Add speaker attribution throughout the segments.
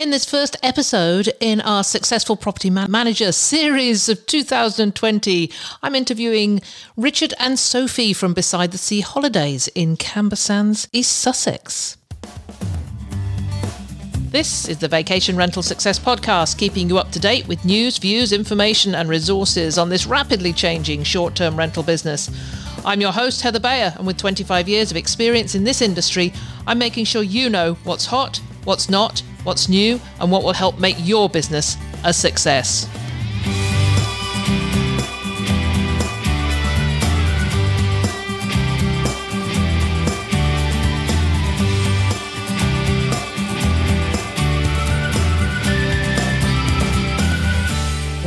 Speaker 1: In this first episode in our Successful Property Manager series of 2020, I'm interviewing Richard and Sophie from Beside the Sea Holidays in Camber Sands, East Sussex. This is the Vacation Rental Success Podcast, keeping you up to date with news, views, information, and resources on this rapidly changing short term rental business. I'm your host, Heather Bayer, and with 25 years of experience in this industry, I'm making sure you know what's hot, what's not, what's new, and what will help make your business a success.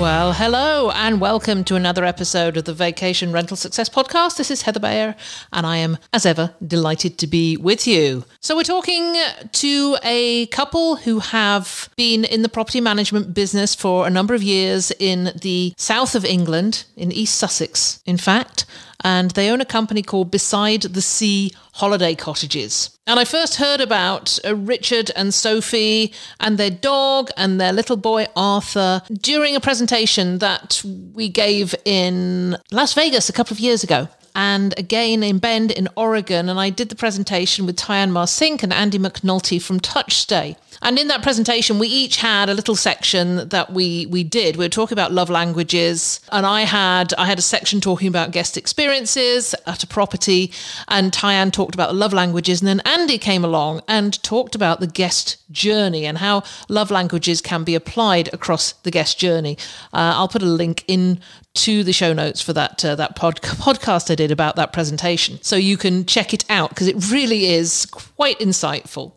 Speaker 1: Well, hello and welcome to another episode of the Vacation Rental Success Podcast. This is Heather Bayer, and I am, as ever, delighted to be with you. So, we're talking to a couple who have been in the property management business for a number of years in the south of England, in East Sussex, in fact and they own a company called Beside the Sea Holiday Cottages. And I first heard about uh, Richard and Sophie and their dog and their little boy Arthur during a presentation that we gave in Las Vegas a couple of years ago and again in Bend in Oregon. And I did the presentation with Tyann Marcink and Andy McNulty from Touchstay. And in that presentation, we each had a little section that we we did. We were talking about love languages, and I had I had a section talking about guest experiences at a property, and Tyann talked about the love languages, and then Andy came along and talked about the guest journey and how love languages can be applied across the guest journey. Uh, I'll put a link in to the show notes for that uh, that pod- podcast I did about that presentation, so you can check it out because it really is quite insightful.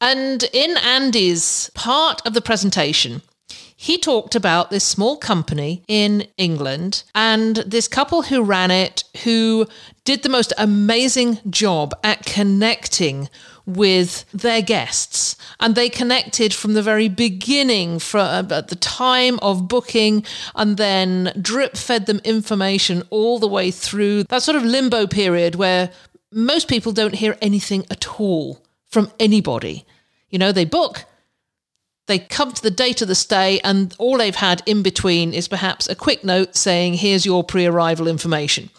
Speaker 1: And in Andy's part of the presentation, he talked about this small company in England and this couple who ran it who did the most amazing job at connecting with their guests and they connected from the very beginning from uh, at the time of booking and then drip fed them information all the way through that sort of limbo period where most people don't hear anything at all from anybody. You know, they book, they come to the date of the stay, and all they've had in between is perhaps a quick note saying, here's your pre arrival information.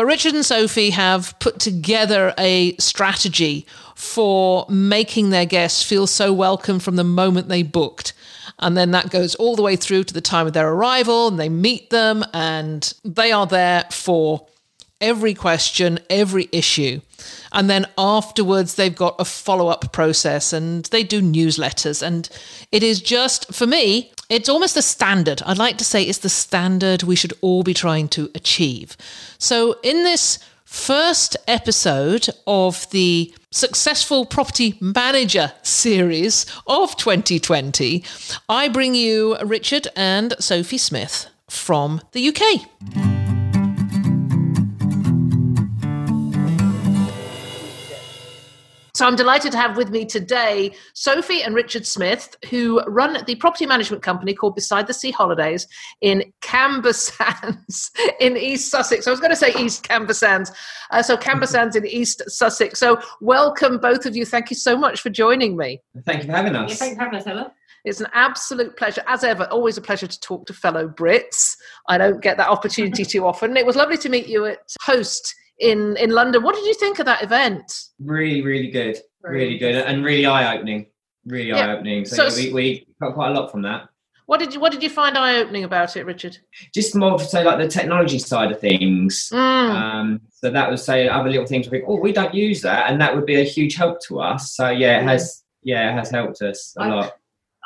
Speaker 1: But Richard and Sophie have put together a strategy for making their guests feel so welcome from the moment they booked. And then that goes all the way through to the time of their arrival, and they meet them, and they are there for every question, every issue. And then afterwards, they've got a follow up process and they do newsletters. And it is just, for me, it's almost the standard. I'd like to say it's the standard we should all be trying to achieve. So, in this first episode of the Successful Property Manager series of 2020, I bring you Richard and Sophie Smith from the UK. So I'm delighted to have with me today Sophie and Richard Smith, who run the property management company called Beside the Sea Holidays in Camber Sands in East Sussex. I was going to say East Camber Sands. Uh, so Camber Sands in East Sussex. So welcome, both of you. Thank you so much for joining me.
Speaker 2: Thank you for having us.
Speaker 3: Yeah, thanks for having us, Ella.
Speaker 1: It's an absolute pleasure, as ever. Always a pleasure to talk to fellow Brits. I don't get that opportunity too often. It was lovely to meet you at Host in in London. What did you think of that event?
Speaker 2: Really, really good, really good, and really eye opening. Really yeah. eye opening. So, so yeah, we, we got quite a lot from that.
Speaker 1: What did you What did you find eye opening about it, Richard?
Speaker 2: Just more to say, like the technology side of things. Mm. Um, so that would say other little things. Like, oh, we don't use that, and that would be a huge help to us. So yeah, it has. Yeah, it has helped us a I, lot.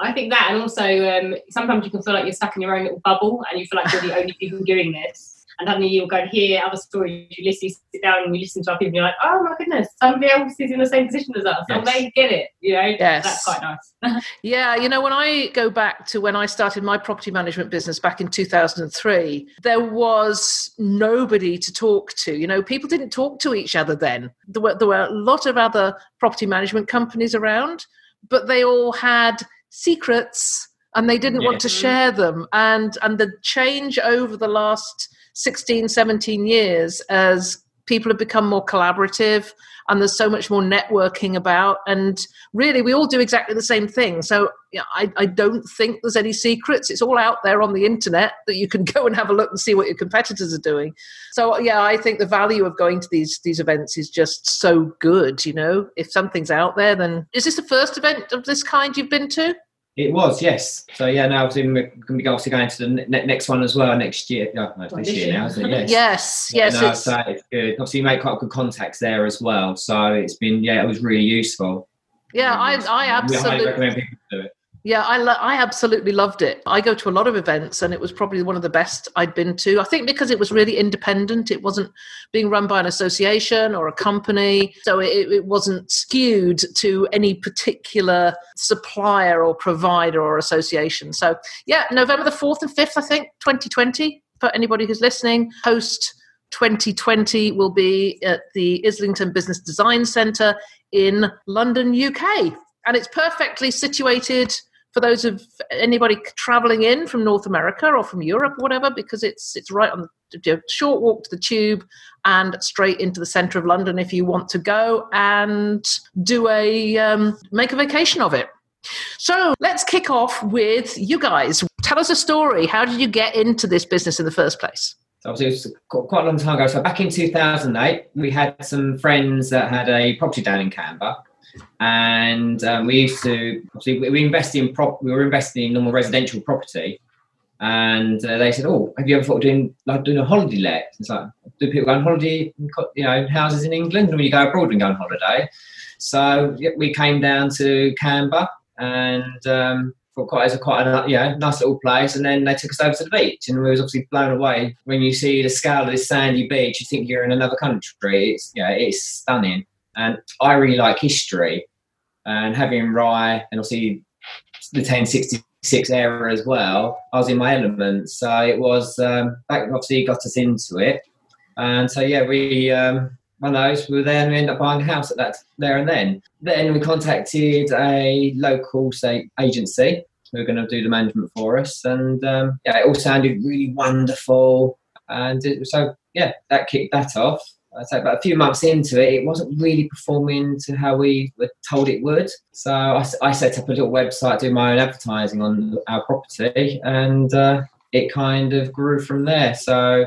Speaker 3: I think that, and also um, sometimes you can feel like you're stuck in your own little bubble, and you feel like you're the only people doing this and suddenly you'll go and hear other stories. You listen, you sit down and you listen to other people, and you're like, oh my goodness, somebody else is in the same position as us, yes. and they get it. You know, yes. that's quite nice.
Speaker 1: yeah, you know, when I go back to when I started my property management business back in 2003, there was nobody to talk to. You know, people didn't talk to each other then. There were, there were a lot of other property management companies around, but they all had secrets and they didn't yeah. want to share them and and the change over the last 16, 17 years as people have become more collaborative and there's so much more networking about. And really we all do exactly the same thing. So yeah, I, I don't think there's any secrets. It's all out there on the internet that you can go and have a look and see what your competitors are doing. So yeah i think the value of going to these these events is just so good you know? If something's out there then is this the first event of this kind you've been to
Speaker 2: it was, yes. So yeah, now we're going to be obviously going to the ne- next one as well next year. No, no this, year, now, isn't it?
Speaker 1: Yes, yes. yes
Speaker 2: no, it's... So it's good. Obviously, you make quite good contacts there as well. So it's been, yeah, it was really useful.
Speaker 1: Yeah, I, I absolutely
Speaker 2: recommend people do it.
Speaker 1: Yeah, I, lo- I absolutely loved it. I go to a lot of events, and it was probably one of the best I'd been to. I think because it was really independent, it wasn't being run by an association or a company, so it, it wasn't skewed to any particular supplier or provider or association. So, yeah, November the 4th and 5th, I think, 2020, for anybody who's listening, host 2020 will be at the Islington Business Design Centre in London, UK. And it's perfectly situated for those of anybody traveling in from North America or from Europe whatever, because it's it's right on the short walk to the tube and straight into the centre of London if you want to go and do a um, make a vacation of it. So let's kick off with you guys. Tell us a story. How did you get into this business in the first place?
Speaker 2: So obviously, it was quite a long time ago. So back in 2008, we had some friends that had a property down in Camber and um, we used to obviously we, invested in prop we were investing in normal residential property. And uh, they said oh have you ever thought of doing like doing a holiday let? It's like do people go on holiday you know houses in england? When you go abroad and go on holiday. So yeah, we came down to Camber and um, for quite as a quite a yeah nice little place. And then they took us over to the beach and we was obviously blown away. When you see the scale of this sandy beach you think you're in another country. It's yeah it's stunning and I really like history and having Rye and obviously the 1066 era as well, I was in my element. So it was, um, that obviously got us into it. And so, yeah, we, um, one of those, we were there and we ended up buying a house at that there and then. Then we contacted a local, say, agency who were going to do the management for us. And um, yeah, it all sounded really wonderful. And it, so, yeah, that kicked that off. I'd say about a few months into it, it wasn't really performing to how we were told it would. So I, I set up a little website, doing my own advertising on our property, and uh, it kind of grew from there. So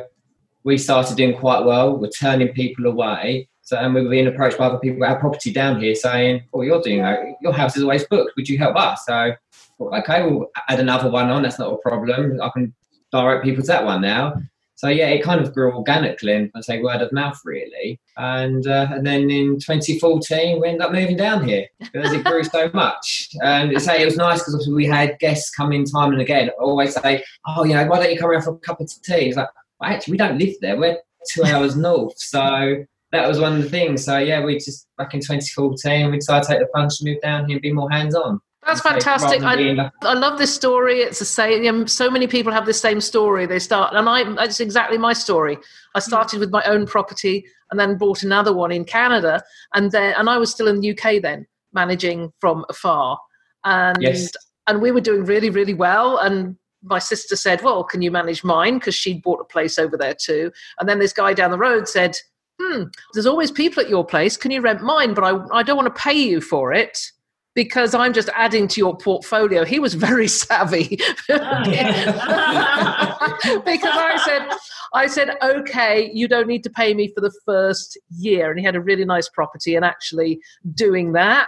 Speaker 2: we started doing quite well. We're turning people away. So, and we were being approached by other people at our property down here saying, "Oh, you're doing that. Your house is always booked. Would you help us?" So, okay, we'll add another one on. That's not a problem. I can direct people to that one now. So yeah, it kind of grew organically and I say word of mouth really. And uh, and then in 2014 we ended up moving down here because it grew so much. And say it was nice because we had guests come in time and again. Always say, oh, you know, why don't you come around for a cup of tea? It's like, well, actually, we don't live there. We're two hours north, so that was one of the things. So yeah, we just back in 2014 we decided to take the plunge to move down here and be more hands on.
Speaker 1: That's fantastic. I, I love this story. It's the same. So many people have the same story. They start, and I. That's exactly my story. I started with my own property, and then bought another one in Canada, and then, and I was still in the UK then, managing from afar, and yes. and we were doing really, really well. And my sister said, "Well, can you manage mine?" Because she'd bought a place over there too. And then this guy down the road said, "Hmm, there's always people at your place. Can you rent mine? But I, I don't want to pay you for it." Because I'm just adding to your portfolio. He was very savvy. Oh, because I said, I said, okay, you don't need to pay me for the first year. And he had a really nice property and actually doing that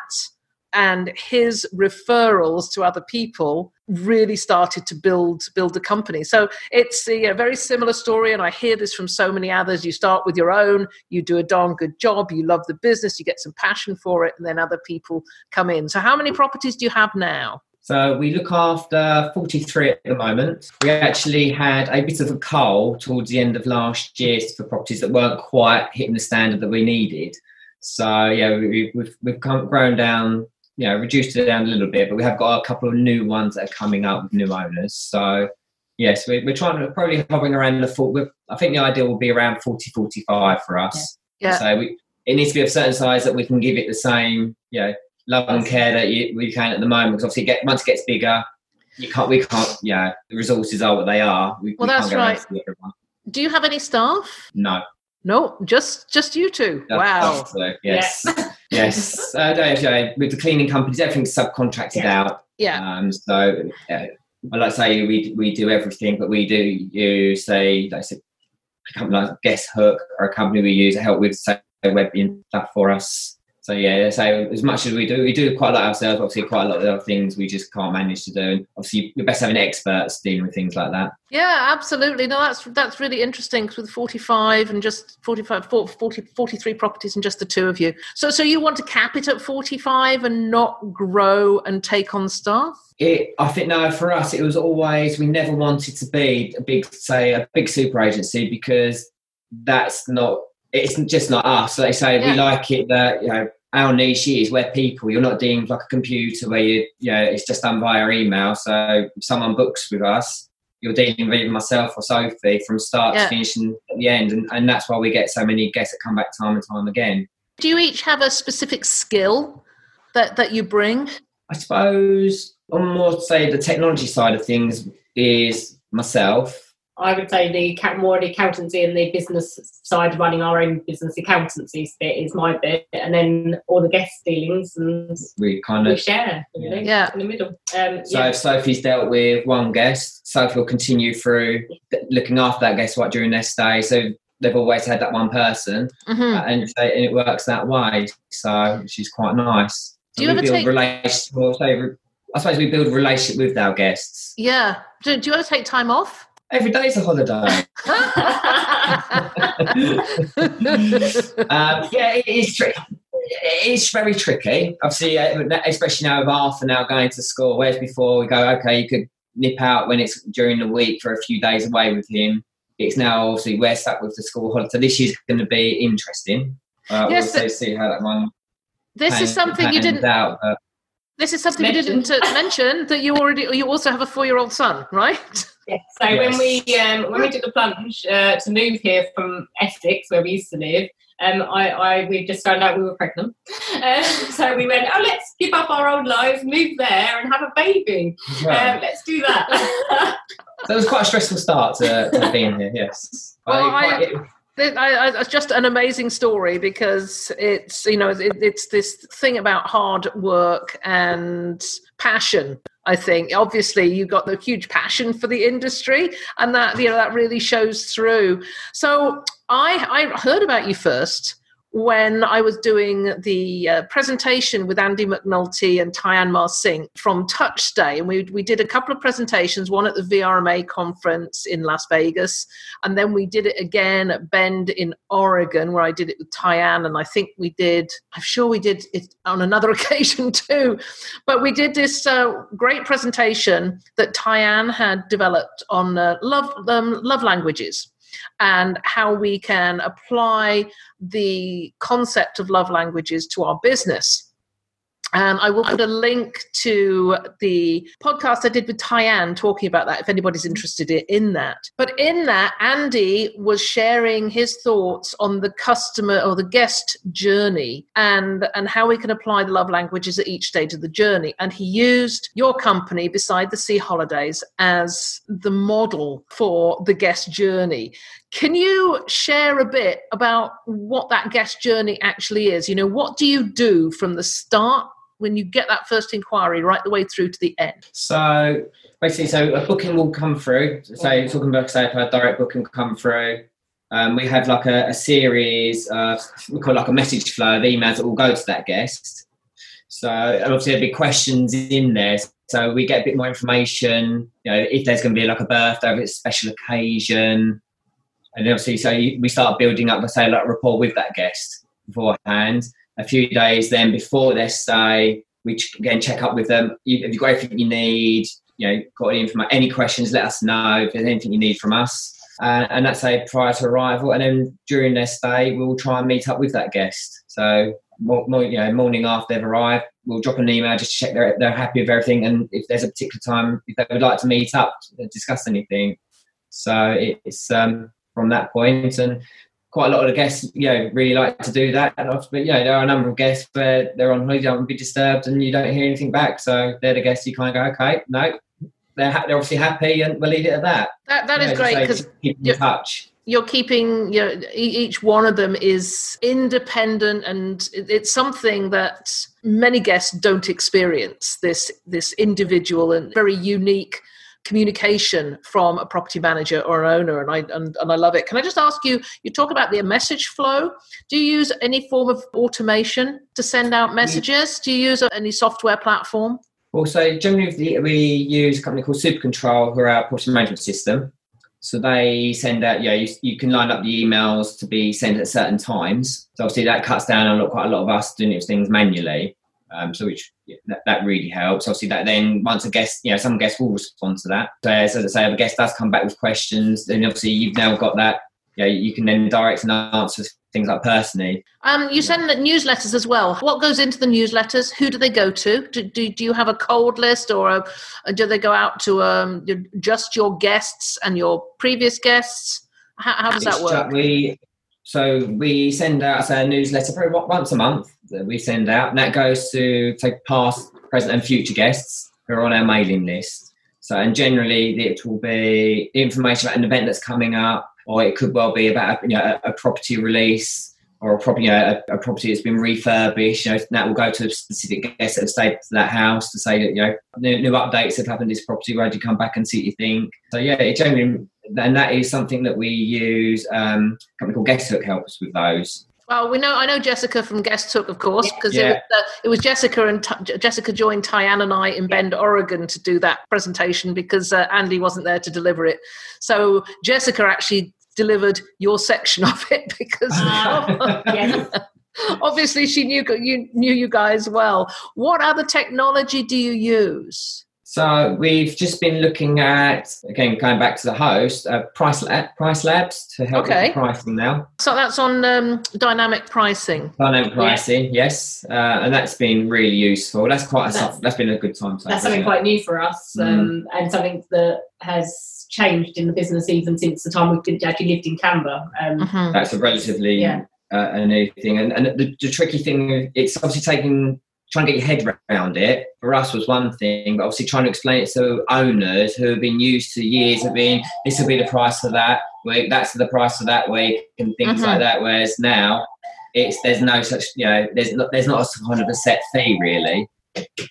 Speaker 1: and his referrals to other people really started to build build a company so it's a, a, very similar story and i hear this from so many others you start with your own you do a darn good job you love the business you get some passion for it and then other people come in so how many properties do you have now
Speaker 2: so we look after 43 at the moment. We actually had a bit of a cull towards the end of last year for properties that weren't quite hitting the standard that we needed. So yeah, we, have we've grown down you know reduced it down a little bit, but we have got a couple of new ones that are coming up with new owners. So yes, we're, we're trying to probably hovering around the full. I think the ideal will be around 40, 45 for us. Yeah. So we, it needs to be of a certain size that we can give it the same, you know, love and care that you, we can at the moment. Because obviously, get once it gets bigger, you can't. We can't. Yeah, the resources are what they are. We,
Speaker 1: well,
Speaker 2: we
Speaker 1: that's right. Do you have any staff?
Speaker 2: No.
Speaker 1: No, just just you two.
Speaker 2: That's
Speaker 1: wow.
Speaker 2: us two, Yes. yes. Uh, no, yeah, with the cleaning companies, everything's subcontracted
Speaker 3: Yeah.
Speaker 2: out.
Speaker 1: Yeah.
Speaker 2: Um, so, I like to say we we do everything, but we do use say like say, a company like Guesthook or a company we use to help with say web stuff for us. So yeah, so as much as we do, we do quite a lot ourselves. Obviously, quite a lot of other things we just can't manage to do. And obviously, you're best having experts dealing with things like that.
Speaker 1: Yeah, absolutely. No, that's that's really interesting 'cause with 45 and just 45, 40, 43 properties and just the two of you. So, so you want to cap it at 45 and not grow and take on staff?
Speaker 2: It, I think no, for us, it was always we never wanted to be a big, say, a big super agency because that's not. It's just not us. Like I say,
Speaker 1: Yeah.
Speaker 2: we like it that you know our niche is where people. You're not dealing with like a computer where you, you know, it's just done via email. So if someone books with us, you're dealing with either myself or Sophie from start
Speaker 1: Yeah.
Speaker 2: to finish and at the end, and, and that's why we get so many guests that come back time and time again.
Speaker 1: Do you each have a specific skill that that you bring?
Speaker 2: I suppose on more say the technology side of things is myself.
Speaker 3: I would say the ca- more the accountancy and the business side, of running our own business accountancy bit is my bit, and then all the guest dealings and
Speaker 2: We kind
Speaker 3: we
Speaker 2: of
Speaker 3: share, really,
Speaker 1: Yeah.
Speaker 3: in the middle. Um,
Speaker 2: so
Speaker 3: yeah.
Speaker 2: if Sophie's dealt with one guest, Sophie will continue through looking after that guest right during their stay. So they've always had that one person,
Speaker 1: hmm
Speaker 2: uh, and, so- and it works that way. So she's quite nice.
Speaker 1: Do you ever
Speaker 2: build
Speaker 1: take-
Speaker 2: relationship? Well, say, re- I suppose we build a relationship with our guests.
Speaker 1: Yeah. Do, do you ever take time off?
Speaker 2: Every day's a holiday. um, yeah, it is tricky. It is very tricky. Obviously, uh, especially now with Arthur now going to school. Whereas before we go, okay, you could nip out when it's during the week for a few days away with him. It's now obviously we're stuck with the school holiday. So this is going to be interesting. Uh,
Speaker 1: Yes,
Speaker 2: we'll see how that one.
Speaker 1: this is something you didn't.
Speaker 2: Out, but
Speaker 1: This is something you didn't uh, mention that you already. You also have a four-year-old son, right?
Speaker 3: Yeah. So when we um, when we did the plunge uh, to move here from Essex, where we used to live, um, I, I we just found out we were pregnant. Uh, so we went, oh, let's give up our old lives, move there, and have a baby.
Speaker 2: well,
Speaker 3: Um, let's do that.
Speaker 2: so it was quite a stressful start to, to being here. Yes.
Speaker 1: Well,
Speaker 2: I-
Speaker 1: I-
Speaker 2: quite-
Speaker 1: Th- I, I, it's just an amazing story because it's you know it, it's this thing about hard work and passion. I think obviously you've got the huge passion for the industry, and that you know that really shows through. So I I heard about you first when I was doing the uh, presentation with Andy McNulty and Tyann Marcink from Touchstay, and we we did a couple of presentations, one at the VRMA conference in Las Vegas, and then we did it again at Bend in Oregon, where I did it with Tyann, and I think we did. I'm sure we did it on another occasion too, but we did this uh, great presentation that Tyann had developed on uh, love um, love languages and how we can apply the concept of love languages to our business. And I will put a link to the podcast I did with Tyann talking about that if anybody's interested in that. But in that, Andy was sharing his thoughts on the customer or the guest journey and, and how we can apply the love languages at each stage of the journey. And he used your company, Beside the Sea Holidays, as the model for the guest journey. Can you share a bit about what that guest journey actually is? You know, what do you do from the start when you get that first inquiry right the way through to the end?
Speaker 2: So basically, so a booking will come through. So talking about say if a direct booking come through, um, we have like a, a series of we call like a message flow of emails that will go to that guest. So obviously there'll be questions in there. So we get a bit more information. You know, if there's going to be like a birthday, if it's a special occasion, and obviously so we start building up, let's say, like rapport with that guest beforehand. A few days then before their stay, we again check up with them. Have you got anything you need? You know, got any information? Any questions? Let us know if there's anything you need from us. Uh, and that's a prior to arrival, and then during their stay, we'll try and meet up with that guest. So, more, more, you know, morning after they've arrived, we'll drop an email just to check they're they're happy with everything, and if there's a particular time if they would like to meet up, discuss anything. So it's um, from that point, and quite a lot of the guests, you know, really like to do that. And often, you know, there are a number of guests where they're on holiday, don't be disturbed, and you don't hear anything back. So they're the guests you kind of go, okay, no, they're ha- they're obviously happy, and we'll leave it at that.
Speaker 1: That that
Speaker 2: You
Speaker 1: is great because
Speaker 2: keep in touch.
Speaker 1: you're keeping you know, each one of them is independent and it's something that many guests don't experience this this individual and very unique communication from a property manager or an owner and I and, and I love it. Can I just ask you you talk about the message flow. Do you use any form of automation to send out messages? Do you use any software platform?
Speaker 2: Also, generally we use a company called SuperControl who are our property management system. So they send out, yeah, you, you can line up the emails to be sent at certain times. So obviously that cuts down on a lot quite a lot of us doing these things manually. Um, so which yeah, that, that, really helps. Obviously, that then once a guest, you know, some guests will respond to that. So as I say, if a guest does come back with questions, then obviously you've now got that. Yeah, you, know, you can then direct and answer things like personally.
Speaker 1: Um, you send newsletters as well. What goes into the newsletters? Who do they go to? Do, do, do you have a cold list, or a, do they go out to um, just your guests and your previous guests? How, how does that work?
Speaker 2: We so we send out a newsletter probably once a month that we send out, and that goes to take past, present, and future guests who are on our mailing list. So, and generally, it will be information about an event that's coming up, or it could well be about you know, a, a property release or a property, you know, a, a, property that's been refurbished. You know, that will go to a specific guest that have stayed to that house to say that you know new, new updates have happened to this property. Where do you come back and see what you think? So yeah, it generally and that is something that we use. Um, a company called Guesthook helps with those.
Speaker 1: Well, we know I know Jessica from Guesthook, of course, because yeah. it, uh, it, was Jessica and T- Jessica joined Tyann and I in Bend, Oregon, to do that presentation because uh, Andy wasn't there to deliver it. So Jessica actually delivered your section of it because. Uh, yes. Obviously, she knew you knew you guys well. What other technology do you use?
Speaker 2: So we've just been looking at again going back to the host uh, price lab, PriceLabs to help okay. with pricing now.
Speaker 1: So that's on um, dynamic pricing.
Speaker 2: Dynamic pricing, yeah. yes, uh, and that's been really useful. That's quite a that's, that's been a good time. To
Speaker 3: that's something quite new for us, mm. um, and something that has changed in the business even since the time we've actually lived in Camber. Um,
Speaker 2: mm-hmm. That's a relatively yeah. uh, a new thing, and, and the, the tricky thing it's obviously taking trying to get your head around it for us was one thing, but obviously trying to explain it to owners who have been used to years of being this will be the price for that week, that's the price for that week, and things mm-hmm. like that. Whereas now, it's there's no such you know there's not there's not a kind of a set fee really.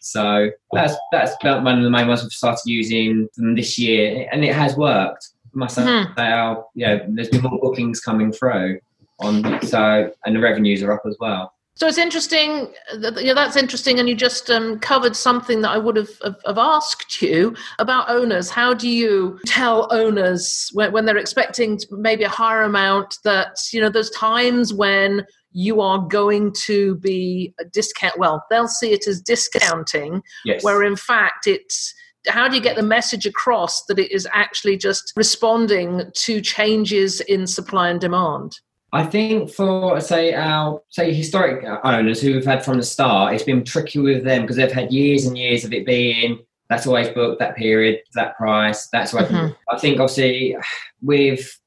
Speaker 2: So that's that's one of the main ones we've started using this year, and it has worked. I must mm-hmm. say, our, you know, there's been more bookings coming through on so, and the revenues are up as well.
Speaker 1: So it's interesting. Yeah, that's interesting. And you just um, covered something that I would have, have, have, asked you about owners. How do you tell owners when, when they're expecting maybe a higher amount that, you know, there's times when you are going to be a discount. Well, they'll see it as discounting, yes. where in fact it's how do you get the message across that it is actually just responding to changes in supply and demand?
Speaker 2: I think for say our say historic owners who we've had from the start, it's been tricky with them because they've had years and years of it being that's always booked that period, that price. That's why mm-hmm. I think obviously with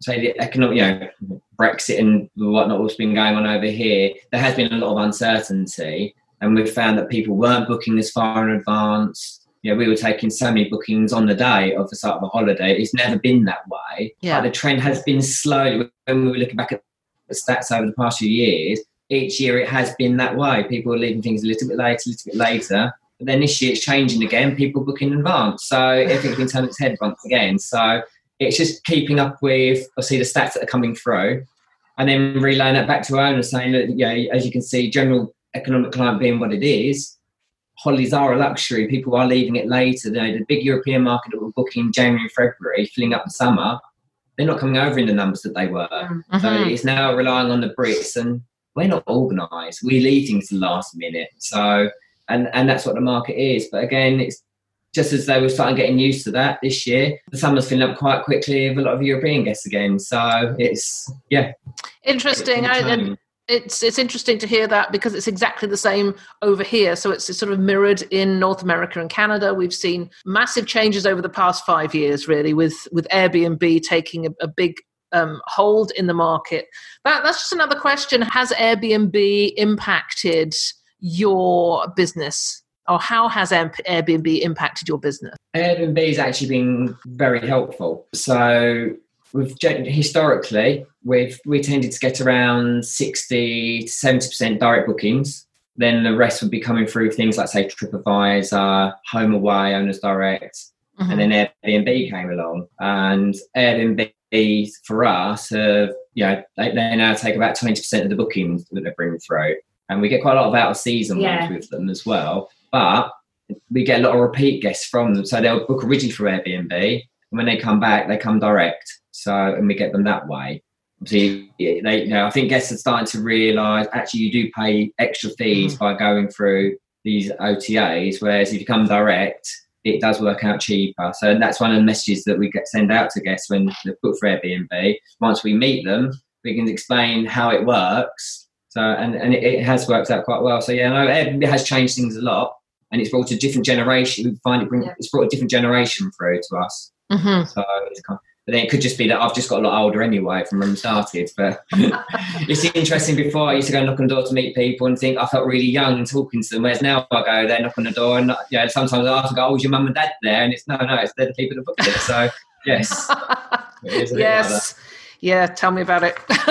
Speaker 2: say the economic, you know, Brexit and whatnot, what's been going on over here, there has been a lot of uncertainty, and we've found that people weren't booking as far in advance you know, we were taking so many bookings on the day of the start of a holiday. It's never been that way. Yeah. But the trend has been slowly. When we were looking back at the stats over the past few years, each year it has been that way. People are leaving things a little bit later, a little bit later. But then this year it's changing again. People book in advance. So everything's been turned its head once again. So it's just keeping up with, obviously, the stats that are coming through and then relaying that back to our owners saying that, you know, as you can see, general economic climate being what it is, holidays are a luxury. People are leaving it later. You know, the big European market that were booking in January, February, filling up the summer, they're not coming over in the numbers that they were. Mm-hmm. So it's now relying on the Brits, and we're not organised. We leave things to the last minute. So, and and that's what the market is. But again, it's just as they were starting getting used to that this year. The summer's filling up quite quickly with a lot of European guests again. So it's yeah,
Speaker 1: interesting. I, it's it's interesting to hear that because it's exactly the same over here. So it's, sort of mirrored in North America and Canada. We've seen massive changes over the past five years, really, with with Airbnb taking a, a big um, hold in the market. That, that's just another question. Has Airbnb impacted your business? Or how has Airbnb impacted your business?
Speaker 2: Airbnb has actually been very helpful. So we've historically we've we tended to get around 60 to 70 percent direct bookings. Then the rest would be coming through things like say tripadvisor HomeAway owners direct
Speaker 1: Mhm.
Speaker 2: and then airbnb came along. And airbnb for us have you know they, they now take about 20 percent of the bookings that they bring through. And we get quite a lot of out of season
Speaker 3: Yeah.
Speaker 2: ones with them as well. But we get a lot of repeat guests from them. So they'll book originally through airbnb. And when they come back they come direct so and we get them that way. Obviously they you know i think guests are starting to realize actually you do pay extra fees by going through these otas whereas if you come direct it does work out cheaper. So that's one of the messages that we get send out to guests when they book for airbnb. Once we meet them we can explain how it works. So and, and it, it has worked out quite well. So yeah no airbnb has changed things a lot and it's brought a different generation we find it bring,
Speaker 3: Yeah.
Speaker 2: it's brought a different generation through to us.
Speaker 1: Mhm.
Speaker 2: so it's kind but then it could just be that I've just got a lot older anyway from when we started. But it's interesting. Before I used to go knock on doors to meet people and think I felt really young talking to them. Whereas now I go there, knock on the door, and you know, sometimes I ask, I go, "Oh, is your mum and dad there?" And it's no, no, it's they're the people that booked it. So yes, it is a like
Speaker 1: yes. Yeah, tell me about it.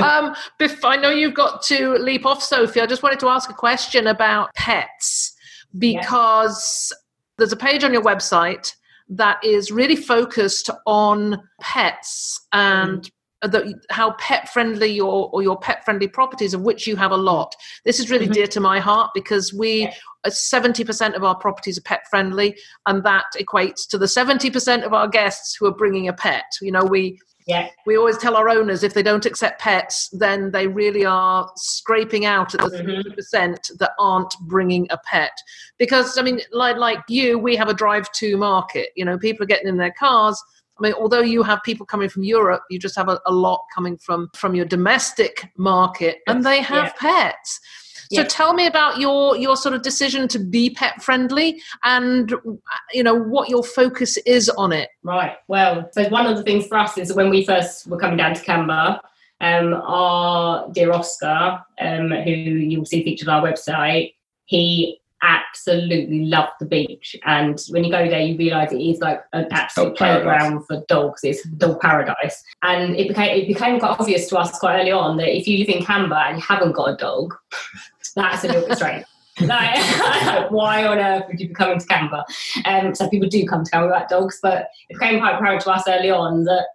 Speaker 1: um, I know you've got to leap off, Sophie. I just wanted to ask a question about pets because there's a page on your website that is really focused on pets and the, how pet friendly your or your pet friendly properties of which you have a lot this is really
Speaker 3: Mhm.
Speaker 1: dear to my heart because we
Speaker 3: Yeah.
Speaker 1: uh, 70% of our properties are pet friendly and that equates to the 70% of our guests who are bringing a pet you know we
Speaker 3: Yeah.
Speaker 1: we always tell our owners if they don't accept pets then they really are scraping out at the
Speaker 3: Mhm.
Speaker 1: 30% that aren't bringing a pet because i mean like like you we have a drive to market you know people are getting in their cars I mean, although you have people coming from Europe, you just have a, a lot coming from from your domestic market, and they have pets. So
Speaker 3: Yeah.
Speaker 1: tell me about your your sort of decision to be pet friendly, and you know what your focus is on it.
Speaker 3: Right. Well, so one of the things for us is when we first were coming down to Camber, um, our dear Oscar, um, who you'll see featured on our website, he absolutely loved the beach. And when you go there, you realise it is like an absolute
Speaker 2: Dog paradise.
Speaker 3: playground for dogs. It's dog paradise. And it became it became quite obvious to us quite early on that if you live in Camber and you haven't got a dog, that's a little bit strange. like, why on earth would you be coming to Camber? Um, so people do come to Camber without dogs, but it became quite apparent to us early on that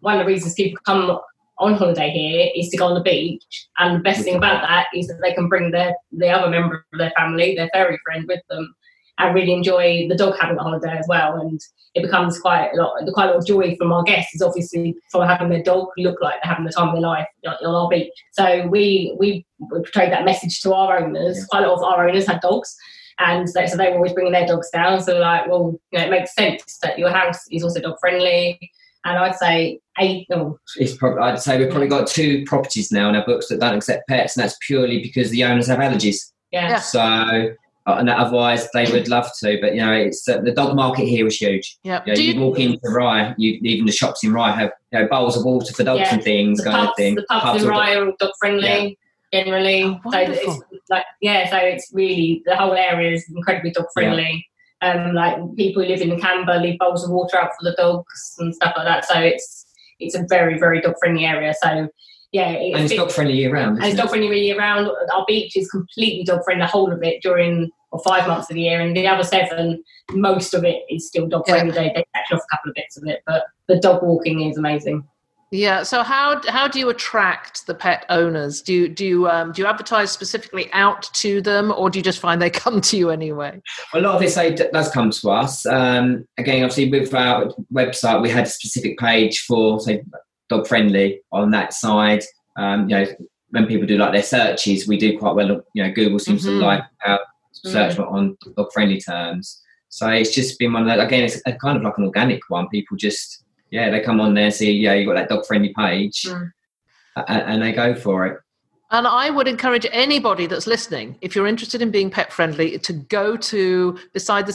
Speaker 3: one of the reasons people come on holiday here is to go on the beach. And the best thing about that is that they can bring their the other member of their family, their furry friend, with them, and really enjoy the dog having a holiday as well. And it becomes quite a lot, quite a lot of joy from our guests is obviously for having their dog look like they're having the time of their life on on our beach. So we we, we portrayed that message to our owners.
Speaker 2: Yeah.
Speaker 3: Quite a lot of our owners had dogs. And they, so they were always bringing their dogs down. So like, well, you know, it makes sense that your house is also dog friendly. And I'd say eight, oh,
Speaker 2: It's probably, I'd say we've probably got two properties now in our books that don't accept pets, and that's purely because the owners have allergies.
Speaker 3: yeah,
Speaker 1: Yeah.
Speaker 2: So, and otherwise they would love to, but you know, it's uh, the dog market here is huge.
Speaker 1: Yeah.
Speaker 2: You, know,
Speaker 1: Do
Speaker 2: you,
Speaker 1: you,
Speaker 2: walk into Rye, you, even the shops in Rye have you know, bowls of water for dogs
Speaker 3: Yeah.
Speaker 2: and things,
Speaker 3: the
Speaker 2: kind of
Speaker 3: pubs,
Speaker 2: thing.
Speaker 3: the pubs,
Speaker 2: Pubs
Speaker 3: in Rye are all dog friendly generally.
Speaker 1: Oh,
Speaker 3: so it's like yeah, so it's really the whole area is incredibly dog friendly. Um, like people who live in Camber leave bowls of water out for the dogs and stuff like that. So it's it's a very very dog friendly area. So yeah, it's,
Speaker 2: and it's dog friendly year round.
Speaker 3: and it's
Speaker 2: isn't
Speaker 3: dog friendly year round. Our beach is completely dog friendly, the whole of it during or five months of the year, and the other seven, most of it is still dog friendly. They they catch off a couple of bits of it, but the dog walking is amazing.
Speaker 1: yeah. So how how do you attract the pet owners? Do you do you um, do you advertise specifically out to them, or do you just find they come to you anyway?
Speaker 2: Well, a lot of this aid does come to us. Um, again, obviously, with our website, we had a specific page for, say, dog friendly on that side. Um, you know, when people do like their searches, we do quite well. You know, Google seems
Speaker 1: Mhm.
Speaker 2: to like our search on dog friendly terms. So it's just been one of those, again, it's a, kind of like an organic one. People just, yeah, they come on there, see, yeah, you got that dog friendly page,
Speaker 1: Mm.
Speaker 2: a- and they go for it.
Speaker 1: And I would encourage anybody that's listening, if you're interested in being pet friendly, to go to Beside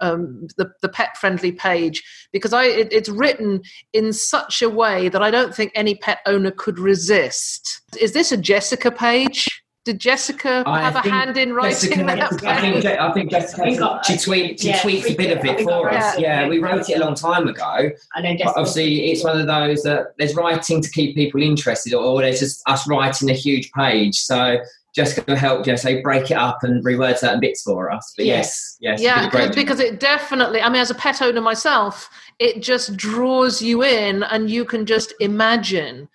Speaker 1: the Sea Holidays Dog, um, the, the pet friendly page, because I it, it's written in such a way that I don't think any pet owner could resist. Is this a Jessica page did Jessica
Speaker 2: I
Speaker 1: have a hand in writing
Speaker 2: Jessica,
Speaker 1: that?
Speaker 2: I think, I think Jessica,
Speaker 3: We got-
Speaker 2: she, tweet, she
Speaker 3: yeah,
Speaker 2: tweaked a bit of it for
Speaker 3: wrote
Speaker 2: us.
Speaker 3: it.
Speaker 2: Yeah, we wrote it a long time ago.
Speaker 3: And then
Speaker 2: But obviously, it's one of those that there's writing to keep people interested, or there's just us writing a huge page. So Jessica helped, say break it up and reword certain bits for us. But
Speaker 3: Yeah.
Speaker 2: yes, yes,
Speaker 1: yeah because it definitely i mean as a pet owner myself it just draws you in and you can just imagine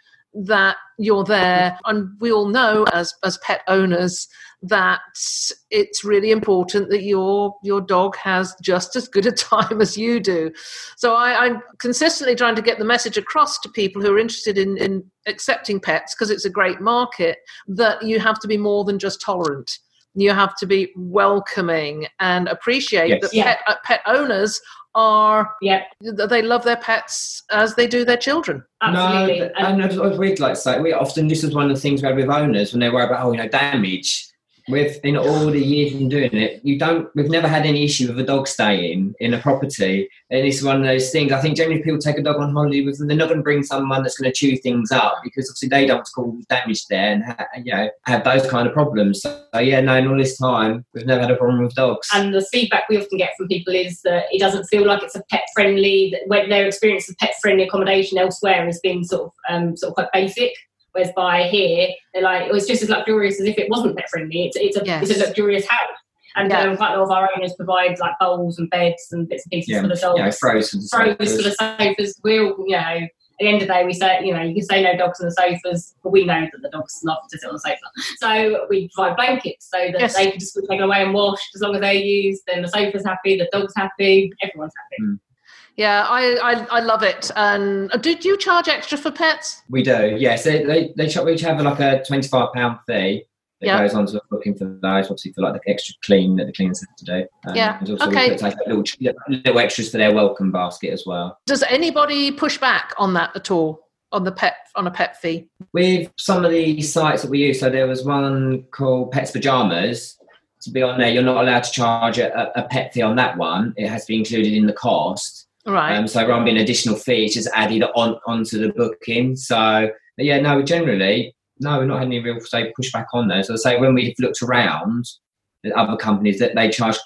Speaker 1: that you're there and we all know as as pet owners that it's really important that your your dog has just as good a time as you do so I, i'm consistently trying to get the message across to people who are interested in in accepting pets because it's a great market that you have to be more than just tolerant you have to be welcoming and appreciate
Speaker 2: Yes.
Speaker 1: that
Speaker 3: Yeah.
Speaker 1: pet, uh, pet owners are
Speaker 3: yeah,
Speaker 1: they love their pets as they do their children
Speaker 3: absolutely.
Speaker 2: No,
Speaker 3: and
Speaker 2: and I was weird like to say we often this is one of the things we had with owners when they worry about oh you know damage. With in all the years of doing it, you don't. We've never had any issue with a dog staying in a property, and it's one of those things. I think generally people take a dog on holiday with them. They're not going to bring someone that's going to chew things up because obviously they don't cause damage there and ha- you know have those kind of problems. So yeah, no, in all this time we've never had a problem with dogs.
Speaker 3: and the feedback we often get from people is that it doesn't feel like it's a pet friendly that when their experience of pet friendly accommodation elsewhere has been sort of um, sort of quite basic whereas by here they're like it was just as luxurious as if it wasn't pet friendly it's, it's a
Speaker 1: Yes.
Speaker 3: it's a luxurious house and
Speaker 1: Yeah.
Speaker 3: um, quite a lot of our owners provide like bowls and beds and bits and pieces
Speaker 2: yeah,
Speaker 3: for the dogs
Speaker 2: you know, throws for
Speaker 3: throws for
Speaker 2: sofas.
Speaker 3: the sofas we'll you know at the end of the day, we say, you know, you can say no dogs on the sofas, but we know that the dogs love to sit on the sofa. So we provide blankets so that
Speaker 1: Yes.
Speaker 3: they can just be taken away and washed as long as they're used. Then the sofa's happy, the dog's happy, everyone's happy.
Speaker 1: Yeah I, I i love it and uh, did you charge extra for pets
Speaker 2: We do, yes. They they, they we each have like a twenty five pound fee that
Speaker 1: Yeah.
Speaker 2: goes on to looking for those, obviously for like the extra clean that the cleaners have to do. Um,
Speaker 1: Yeah, okay.
Speaker 2: like little little extras for their welcome basket as well.
Speaker 1: does anybody push back on that at all on the pet on a pet fee
Speaker 2: With some of the sites that we use, so there was one called Pets Pyjamas. To be on there, you're not allowed to charge a, a pet fee on that one. It has to be included in the cost.
Speaker 1: Right
Speaker 2: Um, so rather than being an additional fee, it's just added on onto the booking. So yeah, no, generally, no, we're not having any real say pushback on those. As I say, when we've looked around at other companies, that they charge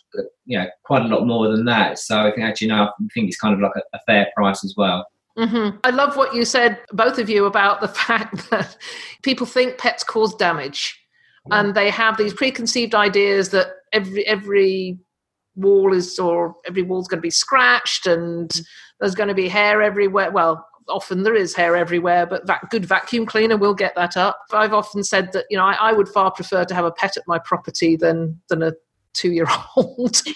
Speaker 2: you know quite a lot more than that. So I think actually, no, I think it's kind of like a, a fair price as well.
Speaker 1: hmm I love what you said, both of you, about the fact that people think pets cause damage, and they have these preconceived ideas that every every wall is or every wall's going to be scratched and there's going to be hair everywhere. Well, often there is hair everywhere, but that good vacuum cleaner will get that up. I've often said that you know I, I would far prefer to have a pet at my property than than a two year old.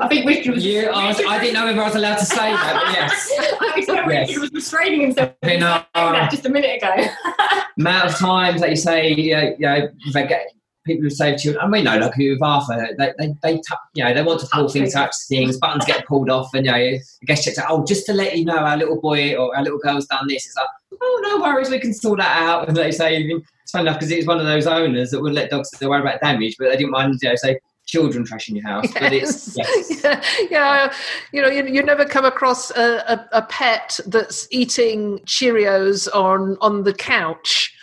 Speaker 3: I think Richard was.
Speaker 2: Yeah, I, I didn't know if I was allowed to say that, but yes.
Speaker 3: I think that
Speaker 2: Yes.
Speaker 3: Richard was restraining himself
Speaker 2: You know,
Speaker 3: from that um, just a minute ago.
Speaker 2: amount of times that you say, you know, you know they get, people who say to you, and we know, like with Arthur, they, they, they you know, they want to pull things, touch things, buttons get pulled off, and you know, I guess checks out, oh, just to let you know, our little boy or our little girl's done this. It's like, oh, no worries, we can sort that out. And they say, it's funny enough because it's one of those owners that would let dogs, they worry about damage, but they didn't mind, you know, say, children trashing your house. But it's, yes.
Speaker 1: yeah, yeah, you know, you, you never come across a, a, a pet that's eating Cheerios on on the couch,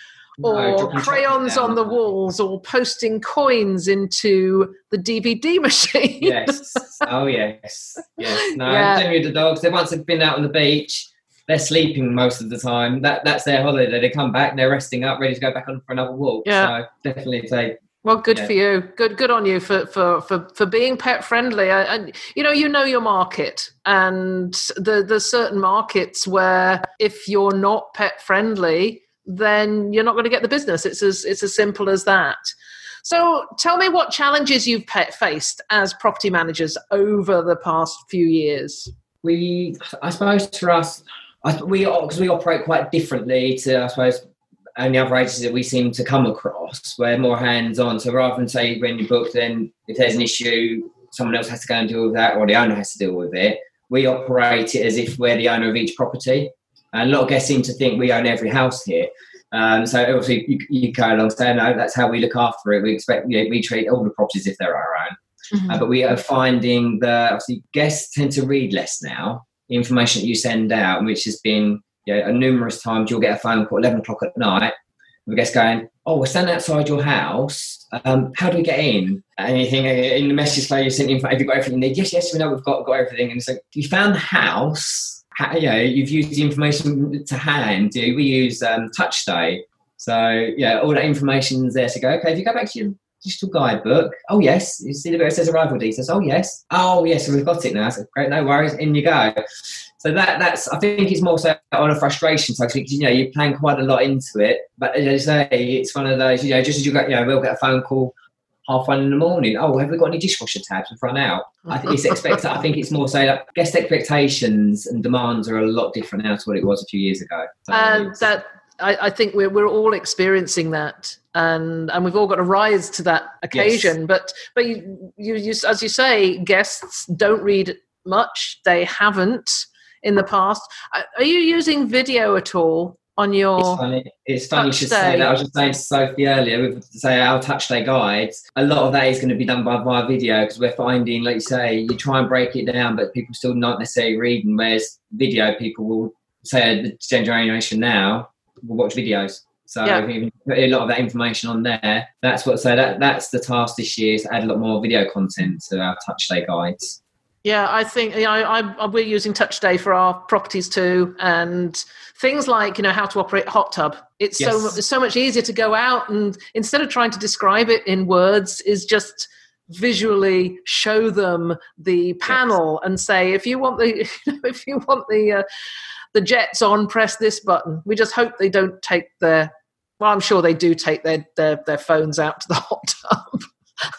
Speaker 1: or crayons on the walls, or posting coins into the DVD machine.
Speaker 2: yes. Oh, yes. Yes. No,
Speaker 1: Yeah.
Speaker 2: generally the dogs, they once they've been out on the beach, they're sleeping most of the time. That That's their holiday. They come back, they're resting up, ready to go back on for another walk.
Speaker 1: Yeah.
Speaker 2: So definitely take,
Speaker 1: Well, good
Speaker 2: Yeah.
Speaker 1: for you. Good, good on you for for for, for being pet friendly. I- And you know, you know your market, and the there's certain markets where if you're not pet friendly, then you're not going to get the business. It's as it's as simple as that. So, tell me what challenges you've pet faced as property managers over the past few years.
Speaker 2: we, I suppose for us, I, we because we operate quite differently to, I suppose, only other agencies that we seem to come across. We're more hands on. So rather than say when you book, then if there's an issue, someone else has to go and deal with that, or the owner has to deal with it. We operate it as if we're the owner of each property. And a lot of guests seem to think we own every house here. Um, so obviously you, you go along saying, no, that's how we look after it. We expect, you know, we treat all the properties if they're our own. Uh, but we are finding that obviously guests tend to read less now. The information that you send out, which has been you know, numerous times, you'll get a phone call at 11 o'clock at night. the guest going, "Oh, we're standing outside your house. Um, how do we get in?" Anything in the message flow you sent in? Have you got everything? Yes, yes, we know we've got got everything. And it's like, you found the house. You know, you've used the information to hand. We use um, TouchStay, so yeah, all that information's there to go. Okay, if you go back to your digital guidebook. Oh yes, you see the bit that says arrival details. Oh yes. Oh yes, so we've got it now. So great, no worries. In you go. So that that's I think it's more so on a frustration side because you know you plan quite a lot into it, but as I say, it's one of those you know just as you got you know we'll get a phone call half one in the morning. Oh, have we got any dishwasher tabs? We've run out. I think it's expect. I think it's more so that guest expectations and demands are a lot different now to what it was a few years ago.
Speaker 1: So and that I, I, think we're we're all experiencing that, and and we've all got to rise to that occasion. Yes. But but you, you, you as you say, guests don't read much. They haven't in the past. Are you using video at all on your?
Speaker 2: It's funny. It's funny you should say that. I was just saying to Sophie earlier, with say our Touch Stay guides. A lot of that is going to be done by via video because we're finding, like you say, you try and break it down, but people still not necessarily reading. Whereas video, people will say the generation now will watch videos. So yeah. you put a lot of that information on there, that's what. So that that's the task this year is to add a lot more video content to our Touch Stay guides.
Speaker 1: Yeah, I think you know, I, I, we're using Touch Stay for our properties too, and things like you know how to operate hot tub. It's yes. so it's so much easier to go out and instead of trying to describe it in words, is just visually show them the panel yes. and say if you want the if you want the uh, the jets on, press this button. We just hope they don't take their well, I'm sure they do take their their, their phones out to the hot tub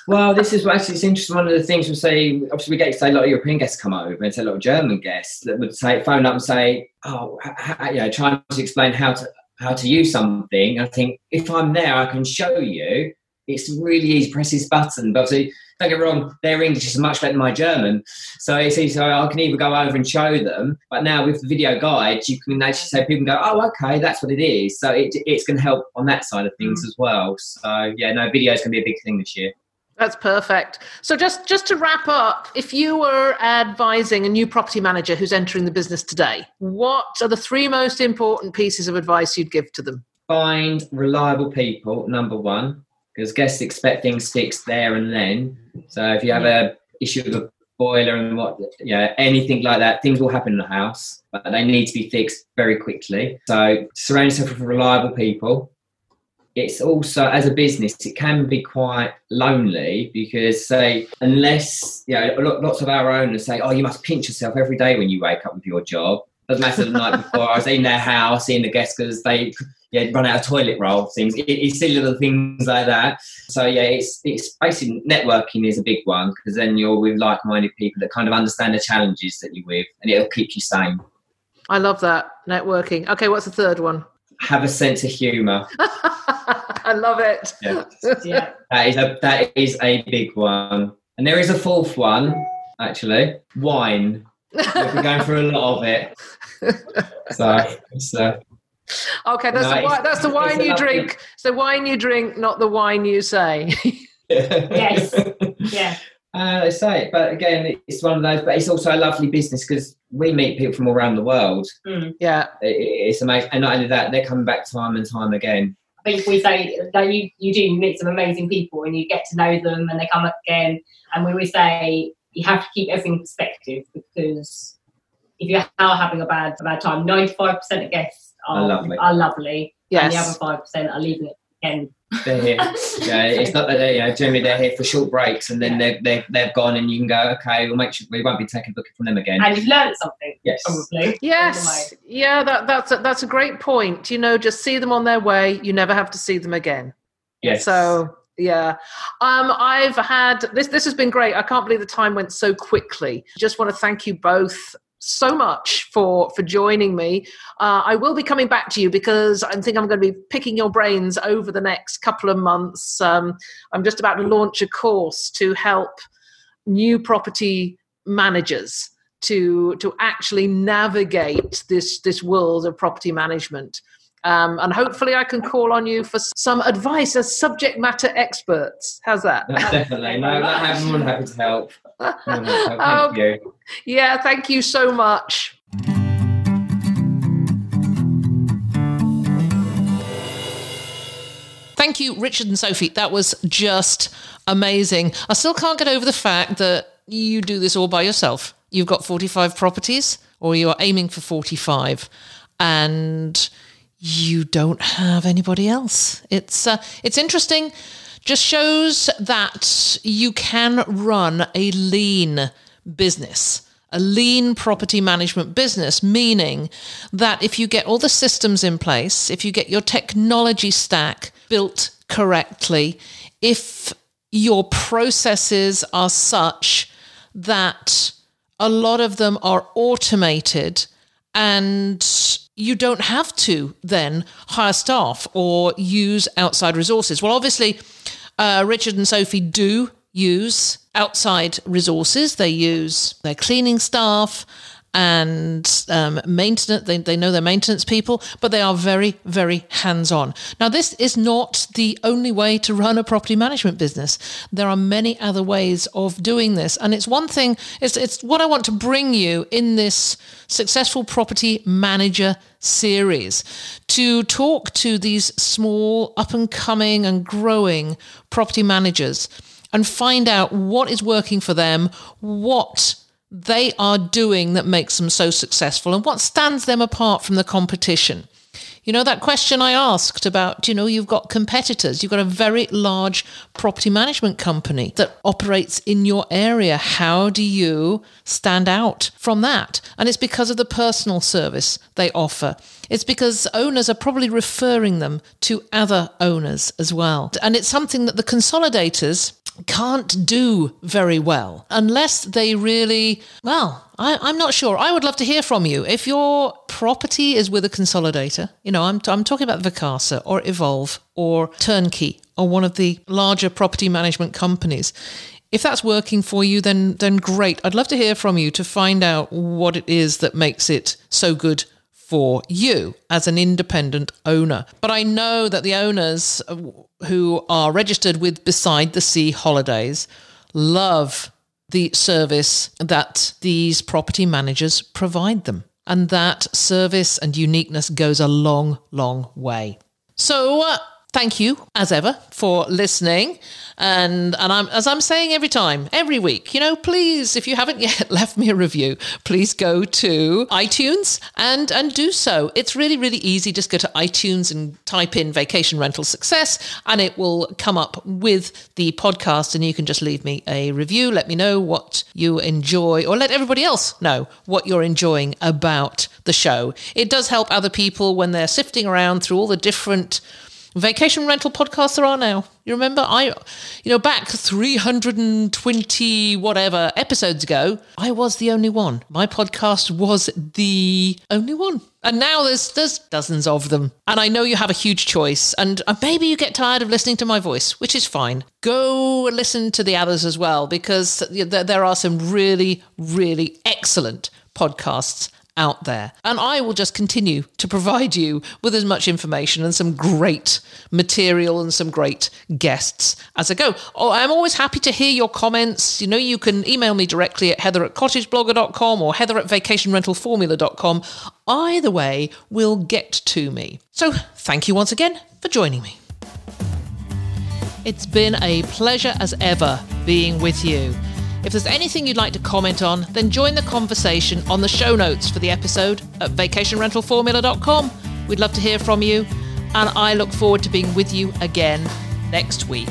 Speaker 2: well, this is actually it's interesting. One of the things we say, obviously, we get to say a lot of European guests come over, and a lot of German guests that would say, phone up and say, "Oh, you know, trying to explain how to how to use something." I think if I'm there, I can show you. It's really easy. Press this button, but obviously, don't get wrong, their English is much better than my German. So it's easy. So I can either go over and show them, but now with the video guides, you can actually say people go, "Oh, okay, that's what it is." So it, it's going to help on that side of things mm. as well. So yeah, no, video is going to be a big thing this year.
Speaker 1: That's perfect. So just just to wrap up, if you were advising a new property manager who's entering the business today, what are the three most important pieces of advice you'd give to them?
Speaker 2: Find reliable people, number one, because guests expect things fixed there and then. So if you have a issue with a boiler and what yeah, anything like that, things will happen in the house, but they need to be fixed very quickly. So surround yourself with reliable people it's also as a business it can be quite lonely because say unless you know lots of our owners say oh you must pinch yourself every day when you wake up with your job. Doesn't matter the night before i was in their house seeing the guests because they yeah, run out of toilet roll things it, it's silly little things like that. So yeah it's it's basically networking is a big one because then you're with like-minded people that kind of understand the challenges that you're with and it'll keep you sane.
Speaker 1: I love that networking. Okay what's the third one
Speaker 2: have a sense of humour.
Speaker 1: I love it.
Speaker 2: Yeah. yeah. That is a that is a big one. And there is a fourth one, actually. Wine. We're going through a lot of it. So it's uh,
Speaker 1: Okay, that's no, the that's the wine you drink. It's the wine you drink, not the wine you say.
Speaker 3: yes. Yeah.
Speaker 2: Uh, I say it, but again, it's one of those. But it's also a lovely business because we meet people from all around the world.
Speaker 1: Mm. Yeah,
Speaker 2: it, it's amazing, and not only that, they're coming back time and time again.
Speaker 3: I think we say that you you do meet some amazing people, and you get to know them, and they come up again. And we always say you have to keep everything in perspective because if you are having a bad a bad time, ninety five percent of guests are lovely. Are lovely yes. and the other five percent are leaving it again
Speaker 2: they're here. yeah, it's not that they you know, generally they're here for short breaks and then they're, they're, they've gone and you can go, okay, we'll make sure we won't be taking booking from them again.
Speaker 3: And you've learned something.
Speaker 2: Yes.
Speaker 3: Probably.
Speaker 1: Yes. Yeah, that, that's, a, that's a great point. You know, just see them on their way. You never have to see them again.
Speaker 2: Yes.
Speaker 1: So yeah um, i've had this this has been great i can't believe the time went so quickly just want to thank you both so much for for joining me. Uh, I will be coming back to you because I think I'm going to be picking your brains over the next couple of months. Um, I'm just about to launch a course to help new property managers to to actually navigate this this world of property management. Um, and hopefully, I can call on you for some advice as subject matter experts. How's that?
Speaker 2: Definitely. No, I'm more happy to help. Thank um, you.
Speaker 1: Yeah, thank you so much. thank you, Richard and Sophie. That was just amazing. I still can't get over the fact that you do this all by yourself. You've got 45 properties, or you are aiming for 45, and you don't have anybody else. It's uh, it's interesting. Just shows that you can run a lean business a lean property management business, meaning that if you get all the systems in place, if you get your technology stack built correctly, if your processes are such that a lot of them are automated and you don't have to then hire staff or use outside resources. Well, obviously, uh, Richard and Sophie do use outside resources. They use their cleaning staff and um, maintenance. They, they know their maintenance people, but they are very, very hands on. Now, this is not the only way to run a property management business. There are many other ways of doing this. And it's one thing, it's, it's what I want to bring you in this successful property manager series to talk to these small, up and coming and growing property managers and find out what is working for them, what they are doing that makes them so successful, and what stands them apart from the competition. You know, that question I asked about, you know, you've got competitors, you've got a very large property management company that operates in your area. How do you stand out from that? And it's because of the personal service they offer. It's because owners are probably referring them to other owners as well. And it's something that the consolidators can't do very well unless they really, well, I, am not sure. I would love to hear from you. If your property is with a consolidator, you know, I'm, I'm talking about Vacasa or Evolve or Turnkey or one of the larger property management companies. If that's working for you, then then great. I'd love to hear from you to find out what it is that makes it so good for you as an independent owner. But I know that the owners who are registered with Beside the Sea Holidays love the service that these property managers provide them. And that service and uniqueness goes a long, long way. So, uh, thank you as ever for listening. And and I'm as I'm saying every time, every week, you know, please, if you haven't yet left me a review, please go to iTunes and and do so. It's really really easy. Just go to iTunes and type in vacation rental success, and it will come up with the podcast, and you can just leave me a review. Let me know what you enjoy, or let everybody else know what you're enjoying about the show. It does help other people when they're sifting around through all the different vacation rental podcasts there are now. You remember I you know back 320 whatever episodes ago, I was the only one. My podcast was the only one. And now there's there's dozens of them. And I know you have a huge choice and uh, maybe you get tired of listening to my voice, which is fine. Go listen to the others as well because there are some really really excellent podcasts out there. And I will just continue to provide you with as much information and some great material and some great guests as I go. Oh, I'm always happy to hear your comments. You know, you can email me directly at heather at cottageblogger.com or heather at vacationrentalformula.com. Either way will get to me. So thank you once again for joining me. It's been a pleasure as ever being with you. If there's anything you'd like to comment on, then join the conversation on the show notes for the episode at vacationrentalformula.com. We'd love to hear from you, and I look forward to being with you again next week.